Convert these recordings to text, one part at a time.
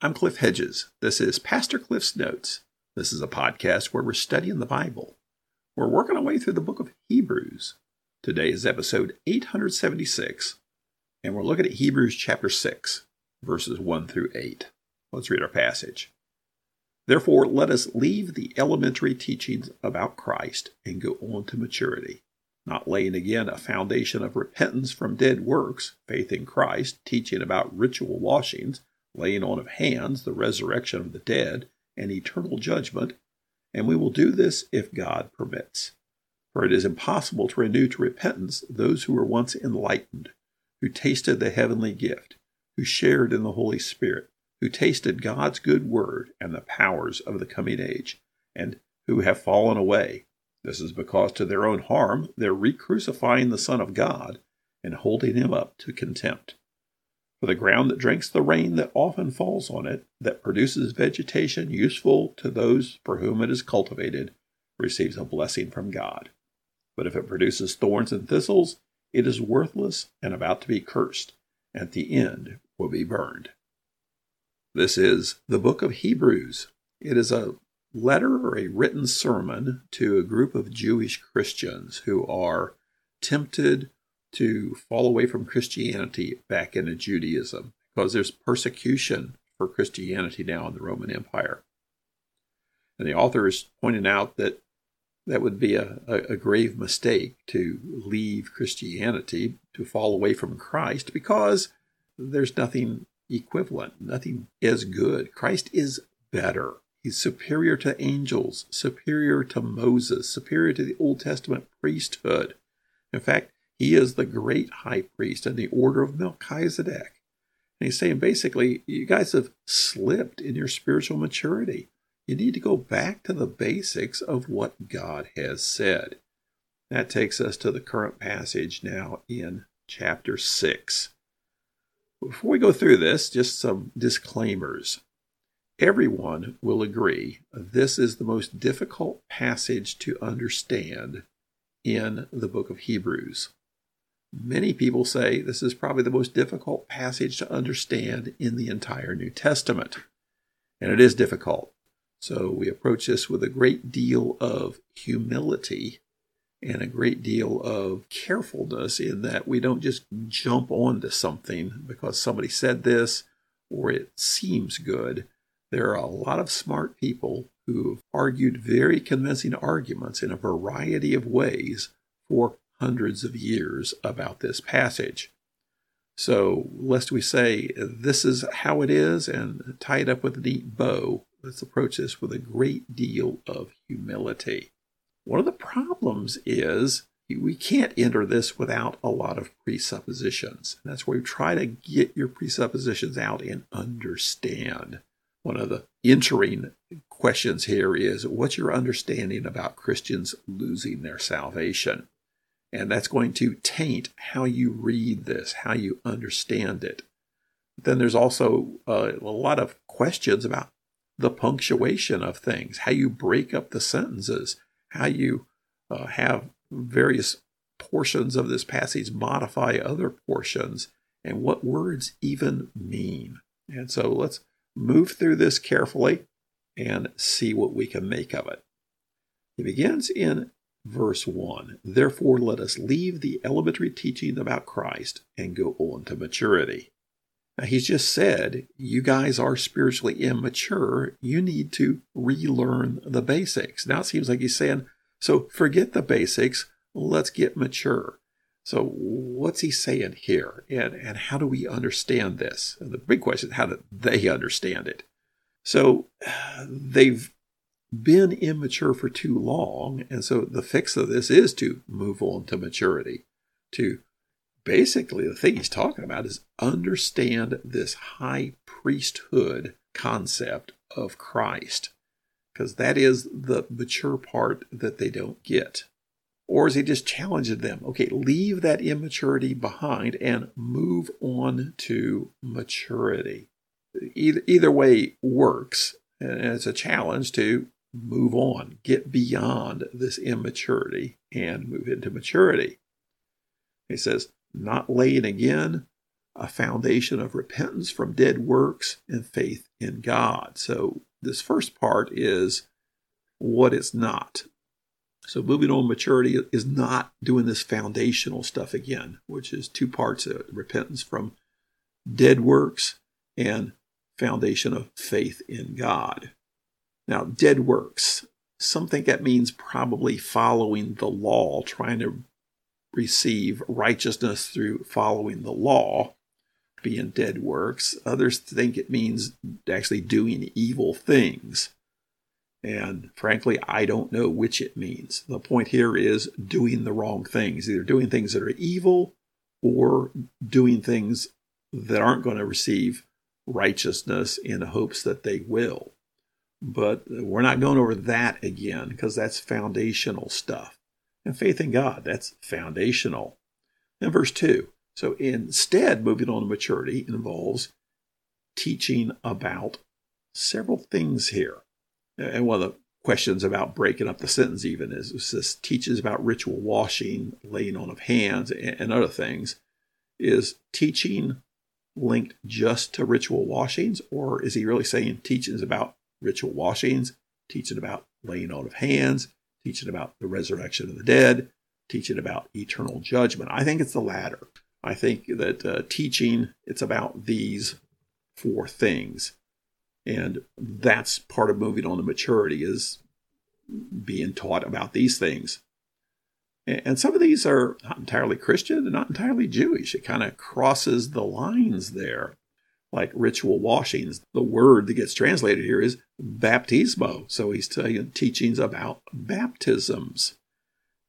I'm Cliff Hedges. This is Pastor Cliff's Notes. This is a podcast where we're studying the Bible. We're working our way through the book of Hebrews. Today is episode 876, and we're looking at Hebrews chapter 6, verses 1 through 8. Let's read our passage. Therefore, let us leave the elementary teachings about Christ and go on to maturity, not laying again a foundation of repentance from dead works, faith in Christ, teaching about ritual washings laying on of hands, the resurrection of the dead, and eternal judgment, and we will do this if God permits. For it is impossible to renew to repentance those who were once enlightened, who tasted the heavenly gift, who shared in the Holy Spirit, who tasted God's good word and the powers of the coming age, and who have fallen away. This is because to their own harm they're re crucifying the Son of God and holding him up to contempt. For the ground that drinks the rain that often falls on it, that produces vegetation useful to those for whom it is cultivated, receives a blessing from God. But if it produces thorns and thistles, it is worthless and about to be cursed, at the end will be burned. This is the book of Hebrews. It is a letter or a written sermon to a group of Jewish Christians who are tempted to fall away from Christianity back into Judaism because there's persecution for Christianity now in the Roman Empire. And the author is pointing out that that would be a, a, grave mistake to leave Christianity, to fall away from Christ, because there's nothing equivalent, nothing as good. Christ is better. He's superior to angels, superior to Moses, superior to the Old Testament priesthood. In fact, he is the great high priest in the order of Melchizedek. And he's saying basically, you guys have slipped in your spiritual maturity. You need to go back to the basics of what God has said. That takes us to the current passage now in chapter 6. Before we go through this, just some disclaimers. Everyone will agree this is the most difficult passage to understand in the book of Hebrews. Many people say this is probably the most difficult passage to understand in the entire New Testament. And it is difficult. So we approach this with a great deal of humility and a great deal of carefulness in that we don't just jump onto something because somebody said this or it seems good. There are a lot of smart people who've argued very convincing arguments in a variety of ways for hundreds of years about this passage. So, lest we say this is how it is and tie it up with a neat bow, let's approach this with a great deal of humility. One of the problems is we can't enter this without a lot of presuppositions. That's where you try to get your presuppositions out and understand. One of the entering questions here is what's your understanding about Christians losing their salvation? And that's going to taint how you read this, how you understand it. Then there's also uh, a lot of questions about the punctuation of things, how you break up the sentences, how you uh, have various portions of this passage modify other portions, and what words even mean. And so let's move through this carefully and see what we can make of it. He begins in verse 1 Therefore, let us leave the elementary teaching about Christ and go on to maturity. Now, he's just said, You guys are spiritually immature. You need to relearn the basics. Now it seems like he's saying, So forget the basics. Let's get mature. So, what's he saying here? And, and how do we understand this? And the big question is, how do they understand it? So, they've been immature for too long. And so the fix of this is to move on to maturity. To basically, the thing he's talking about is understand this high priesthood concept of Christ, because that is the mature part that they don't get. Or is he just challenging them? Okay, leave that immaturity behind and move on to maturity. Either, either way works. And it's a challenge to move on, get beyond this immaturity and move into maturity. He says, not laying again a foundation of repentance from dead works and faith in God. So, this first part is what it's not. So, moving on maturity is not doing this foundational stuff again, which is two parts of repentance from dead works and foundation of faith in God. Now, dead works, something that means probably following the law, trying to receive righteousness through following the law, being dead works. Others think it means actually doing evil things. And frankly, I don't know which it means. The point here is doing the wrong things, either doing things that are evil or doing things that aren't going to receive righteousness in hopes that they will. But we're not going over that again because that's foundational stuff. And faith in God, that's foundational. And verse 2 so instead, moving on to maturity involves teaching about several things here. And one of the questions about breaking up the sentence even is this teaches about ritual washing, laying on of hands, and other things. Is teaching linked just to ritual washings, or is he really saying teachings about ritual washings, teaching about laying on of hands, teaching about the resurrection of the dead, teaching about eternal judgment? I think it's the latter. I think that uh, teaching it's about these four things, and that's part of moving on to maturity is being taught about these things. And some of these are not entirely Christian and not entirely Jewish. It kind of crosses the lines there, like ritual washings. The word that gets translated here is baptismo. So he's telling teachings about baptisms.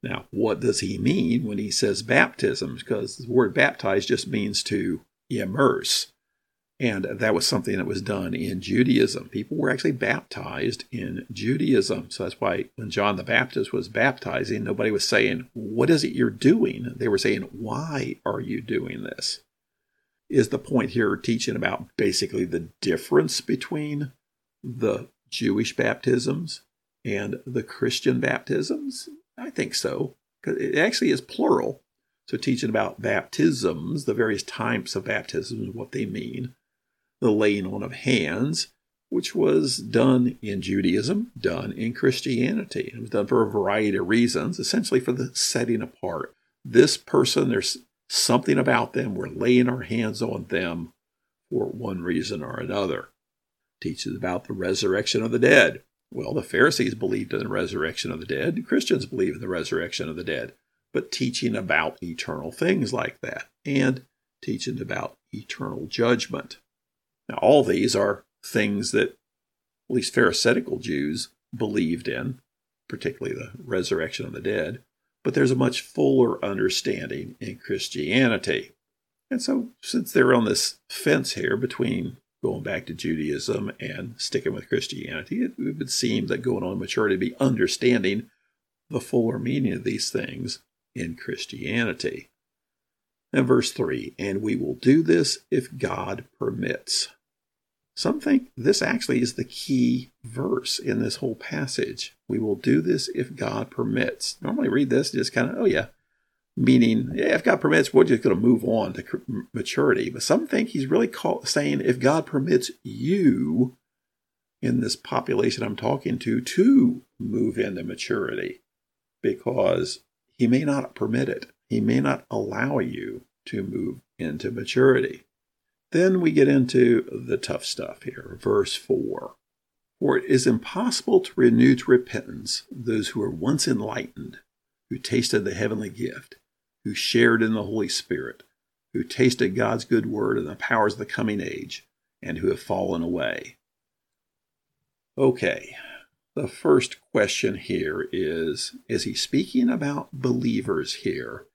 Now, what does he mean when he says baptisms? Because the word baptize just means to immerse. And that was something that was done in Judaism. People were actually baptized in Judaism. So that's why when John the Baptist was baptizing, nobody was saying, What is it you're doing? They were saying, Why are you doing this? Is the point here teaching about basically the difference between the Jewish baptisms and the Christian baptisms? I think so. It actually is plural. So teaching about baptisms, the various types of baptisms, what they mean, the laying on of hands, which was done in Judaism, done in Christianity. It was done for a variety of reasons, essentially for the setting apart. This person, there's something about them, we're laying our hands on them for one reason or another. Teaches about the resurrection of the dead. Well, the Pharisees believed in the resurrection of the dead, Christians believe in the resurrection of the dead, but teaching about eternal things like that and teaching about eternal judgment. Now, all these are things that at least Pharisaical Jews believed in, particularly the resurrection of the dead, but there's a much fuller understanding in Christianity. And so, since they're on this fence here between going back to Judaism and sticking with Christianity, it, would seem that going on maturity would be understanding the fuller meaning of these things in Christianity. And verse 3 And we will do this if God permits. Some think this actually is the key verse in this whole passage. We will do this if God permits. Normally, read this just kind of, oh, yeah, meaning, yeah, if God permits, we're just going to move on to maturity. But some think he's really call, saying, if God permits you in this population I'm talking to to move into maturity, because he may not permit it, he may not allow you to move into maturity. Then we get into the tough stuff here, verse 4. For it is impossible to renew to repentance those who were once enlightened, who tasted the heavenly gift, who shared in the Holy Spirit, who tasted God's good word and the powers of the coming age, and who have fallen away. Okay, the first question here is Is he speaking about believers here?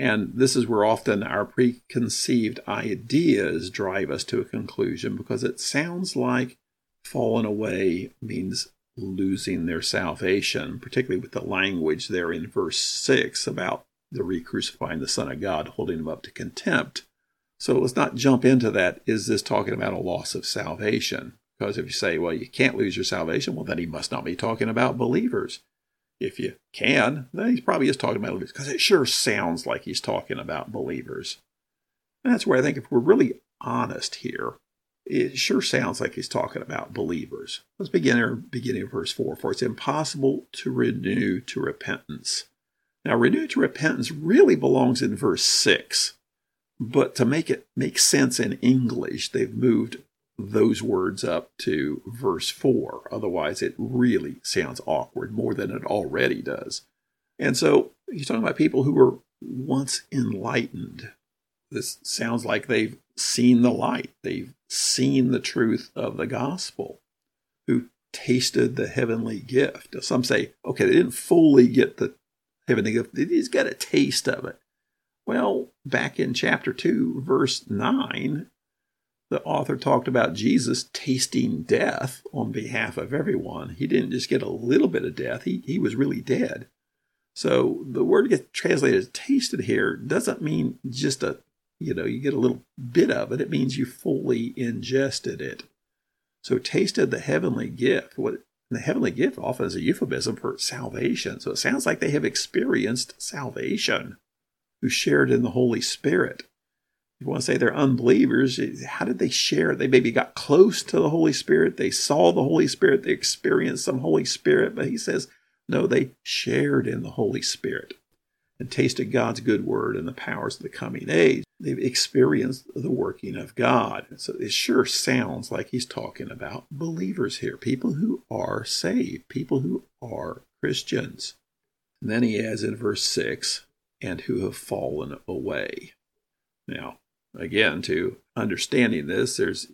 And this is where often our preconceived ideas drive us to a conclusion because it sounds like fallen away means losing their salvation, particularly with the language there in verse 6 about the re crucifying the Son of God, holding him up to contempt. So let's not jump into that. Is this talking about a loss of salvation? Because if you say, well, you can't lose your salvation, well, then he must not be talking about believers. If you can, then he probably is talking about believers because it sure sounds like he's talking about believers. And that's where I think if we're really honest here, it sure sounds like he's talking about believers. Let's begin here, beginning of verse 4. For it's impossible to renew to repentance. Now, renew to repentance really belongs in verse 6, but to make it make sense in English, they've moved those words up to verse 4. Otherwise, it really sounds awkward more than it already does. And so he's talking about people who were once enlightened. This sounds like they've seen the light, they've seen the truth of the gospel, who tasted the heavenly gift. Some say, okay, they didn't fully get the heavenly gift, they just got a taste of it. Well, back in chapter 2, verse 9, the author talked about Jesus tasting death on behalf of everyone. He didn't just get a little bit of death, he, he was really dead. So the word gets translated as tasted here doesn't mean just a, you know, you get a little bit of it. It means you fully ingested it. So tasted the heavenly gift. What the heavenly gift often is a euphemism for salvation. So it sounds like they have experienced salvation, who shared in the Holy Spirit. You want to say they're unbelievers. How did they share? They maybe got close to the Holy Spirit. They saw the Holy Spirit. They experienced some Holy Spirit. But he says no, they shared in the Holy Spirit and tasted God's good word and the powers of the coming age. They've experienced the working of God. So it sure sounds like he's talking about believers here, people who are saved, people who are Christians. And then he adds in verse 6 and who have fallen away. Now, again, to understanding this, there's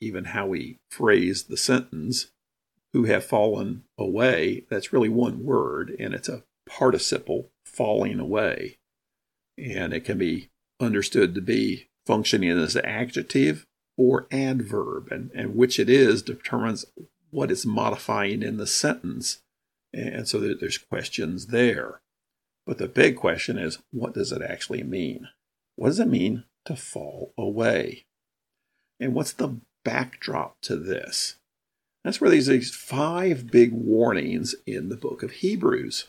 even how we phrase the sentence who have fallen away. That's really one word, and it's a participle, falling away. And it can be understood to be functioning as an adjective or adverb, and, and which it is determines what it's modifying in the sentence. And so there's questions there. But the big question is what does it actually mean? What does it mean to fall away? And what's the backdrop to this? That's where there's these five big warnings in the book of Hebrews.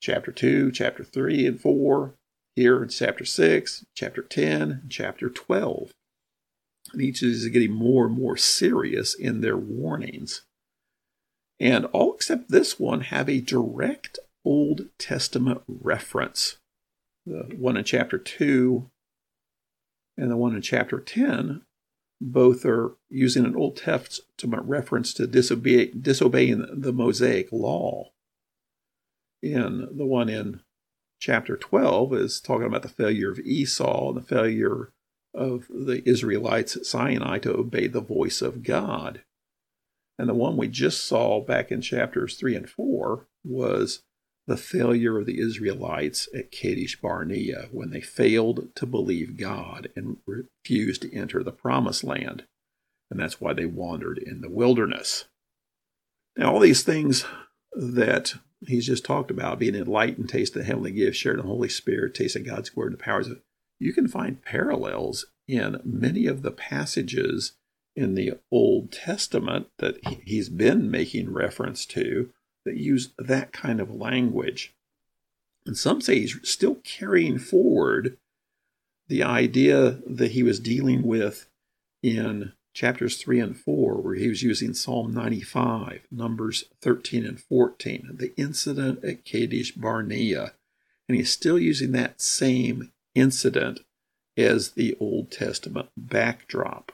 Chapter 2, chapter 3 and 4, here in chapter 6, chapter 10, chapter 12. And each of these is getting more and more serious in their warnings. And all except this one have a direct Old Testament reference. The one in chapter 2 and the one in chapter 10 both are using an Old Testament reference to disobey, disobeying the Mosaic law. In the one in chapter 12 is talking about the failure of Esau and the failure of the Israelites at Sinai to obey the voice of God. And the one we just saw back in chapters 3 and 4 was the failure of the Israelites at Kadesh Barnea when they failed to believe God and refused to enter the promised land. And that's why they wandered in the wilderness. Now, all these things that he's just talked about being enlightened, taste the heavenly gift, sharing the Holy Spirit, tasting God's word and the powers of you can find parallels in many of the passages in the Old Testament that he's been making reference to that use that kind of language. And some say he's still carrying forward the idea that he was dealing with in chapters 3 and 4, where he was using Psalm 95, Numbers 13 and 14, the incident at Kadesh Barnea. And he's still using that same incident as the Old Testament backdrop.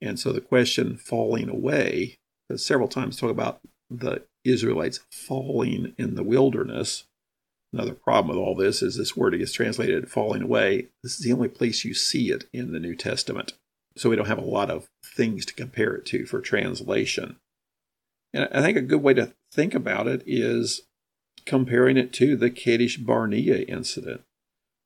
And so the question falling away, several times talk about the Israelites falling in the wilderness. Another problem with all this is this word gets translated falling away. This is the only place you see it in the New Testament. So we don't have a lot of things to compare it to for translation. And I think a good way to think about it is comparing it to the Kadesh Barnea incident,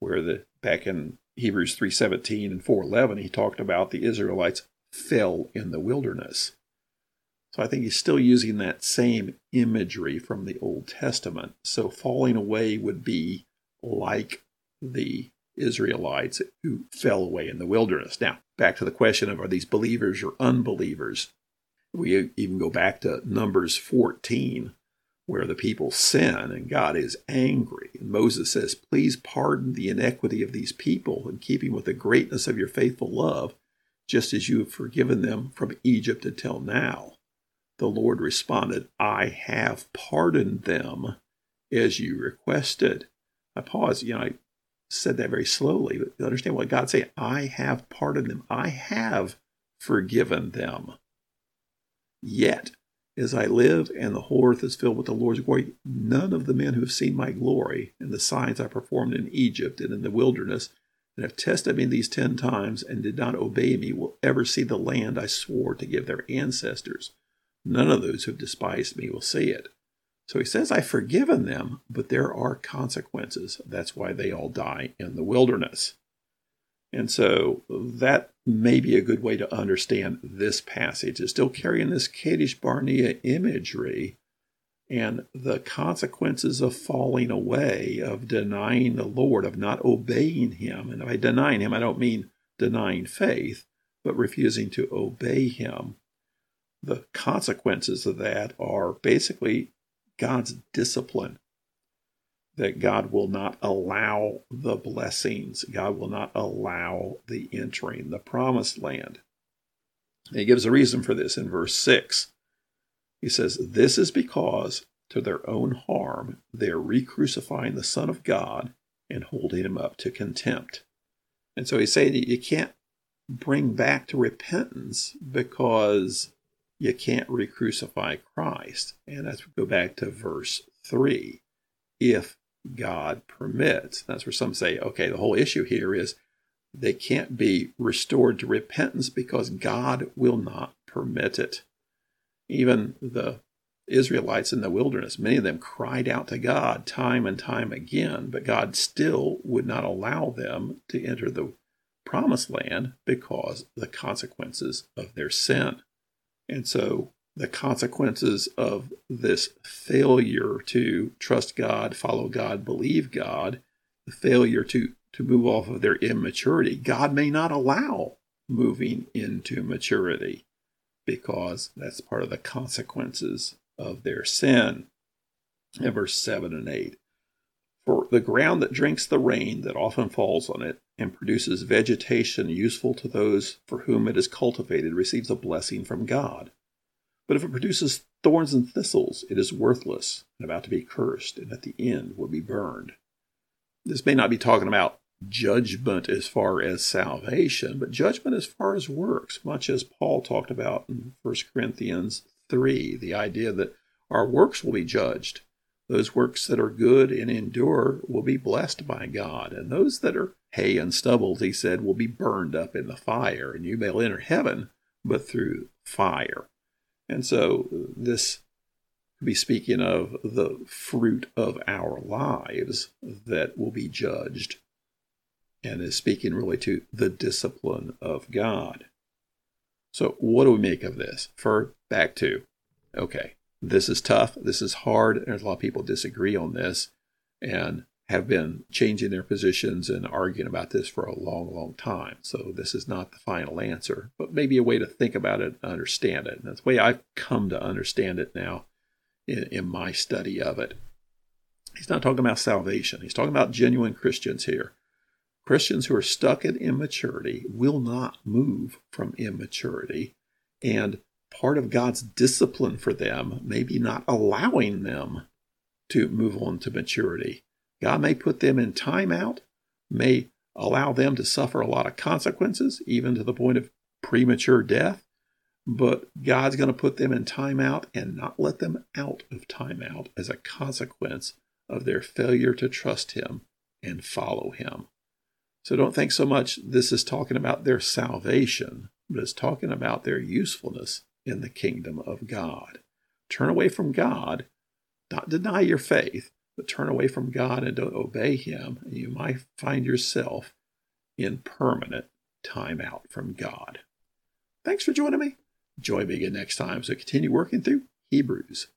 where the back in Hebrews 3:17 and 4:11 he talked about the Israelites fell in the wilderness. So I think he's still using that same imagery from the Old Testament. So falling away would be like the Israelites who fell away in the wilderness. Now, back to the question of are these believers or unbelievers? We even go back to Numbers 14, where the people sin and God is angry. And Moses says, Please pardon the iniquity of these people in keeping with the greatness of your faithful love, just as you have forgiven them from Egypt until now. The Lord responded, I have pardoned them as you requested. I pause, you know, I said that very slowly, but understand what God said. I have pardoned them. I have forgiven them. Yet as I live and the whole earth is filled with the Lord's glory, none of the men who have seen my glory and the signs I performed in Egypt and in the wilderness and have tested me these ten times and did not obey me will ever see the land I swore to give their ancestors. None of those who have despised me will see it. So he says, I've forgiven them, but there are consequences. That's why they all die in the wilderness. And so that may be a good way to understand this passage. It's still carrying this Kadesh Barnea imagery and the consequences of falling away, of denying the Lord, of not obeying Him. And by denying Him, I don't mean denying faith, but refusing to obey Him. The consequences of that are basically God's discipline that God will not allow the blessings. God will not allow the entering the promised land. And he gives a reason for this in verse 6. He says, This is because to their own harm they are re crucifying the Son of God and holding him up to contempt. And so he's saying that you can't bring back to repentance because you can't re crucify Christ. And let's go back to verse 3. If God permits. That's where some say, okay, the whole issue here is they can't be restored to repentance because God will not permit it. Even the Israelites in the wilderness, many of them cried out to God time and time again, but God still would not allow them to enter the promised land because the consequences of their sin. And so the consequences of this failure to trust God, follow God, believe God, the failure to, to move off of their immaturity, God may not allow moving into maturity because that's part of the consequences of their sin. In verse 7 and 8. For the ground that drinks the rain that often falls on it and produces vegetation useful to those for whom it is cultivated receives a blessing from God. But if it produces thorns and thistles, it is worthless and about to be cursed, and at the end will be burned. This may not be talking about judgment as far as salvation, but judgment as far as works, much as Paul talked about in 1 Corinthians 3, the idea that our works will be judged. Those works that are good and endure will be blessed by God, and those that are hay and stubble, he said, will be burned up in the fire, and you may enter heaven, but through fire. And so this could be speaking of the fruit of our lives that will be judged and is speaking really to the discipline of God. So, what do we make of this? For back to, okay, this is tough. This is hard. There's a lot of people disagree on this. And have been changing their positions and arguing about this for a long, long time. So this is not the final answer, but maybe a way to think about it and understand it. And that's the way I've come to understand it now in, in my study of it. He's not talking about salvation. He's talking about genuine Christians here. Christians who are stuck in immaturity will not move from immaturity. And part of God's discipline for them may be not allowing them to move on to maturity. God may put them in timeout, may allow them to suffer a lot of consequences, even to the point of premature death. But God's going to put them in timeout and not let them out of timeout as a consequence of their failure to trust Him and follow Him. So don't think so much this is talking about their salvation, but it's talking about their usefulness in the kingdom of God. Turn away from God, not deny your faith, but turn away from God and don't obey Him, and you might find yourself in permanent time out from God. Thanks for joining me. Join me again next time as we continue working through Hebrews.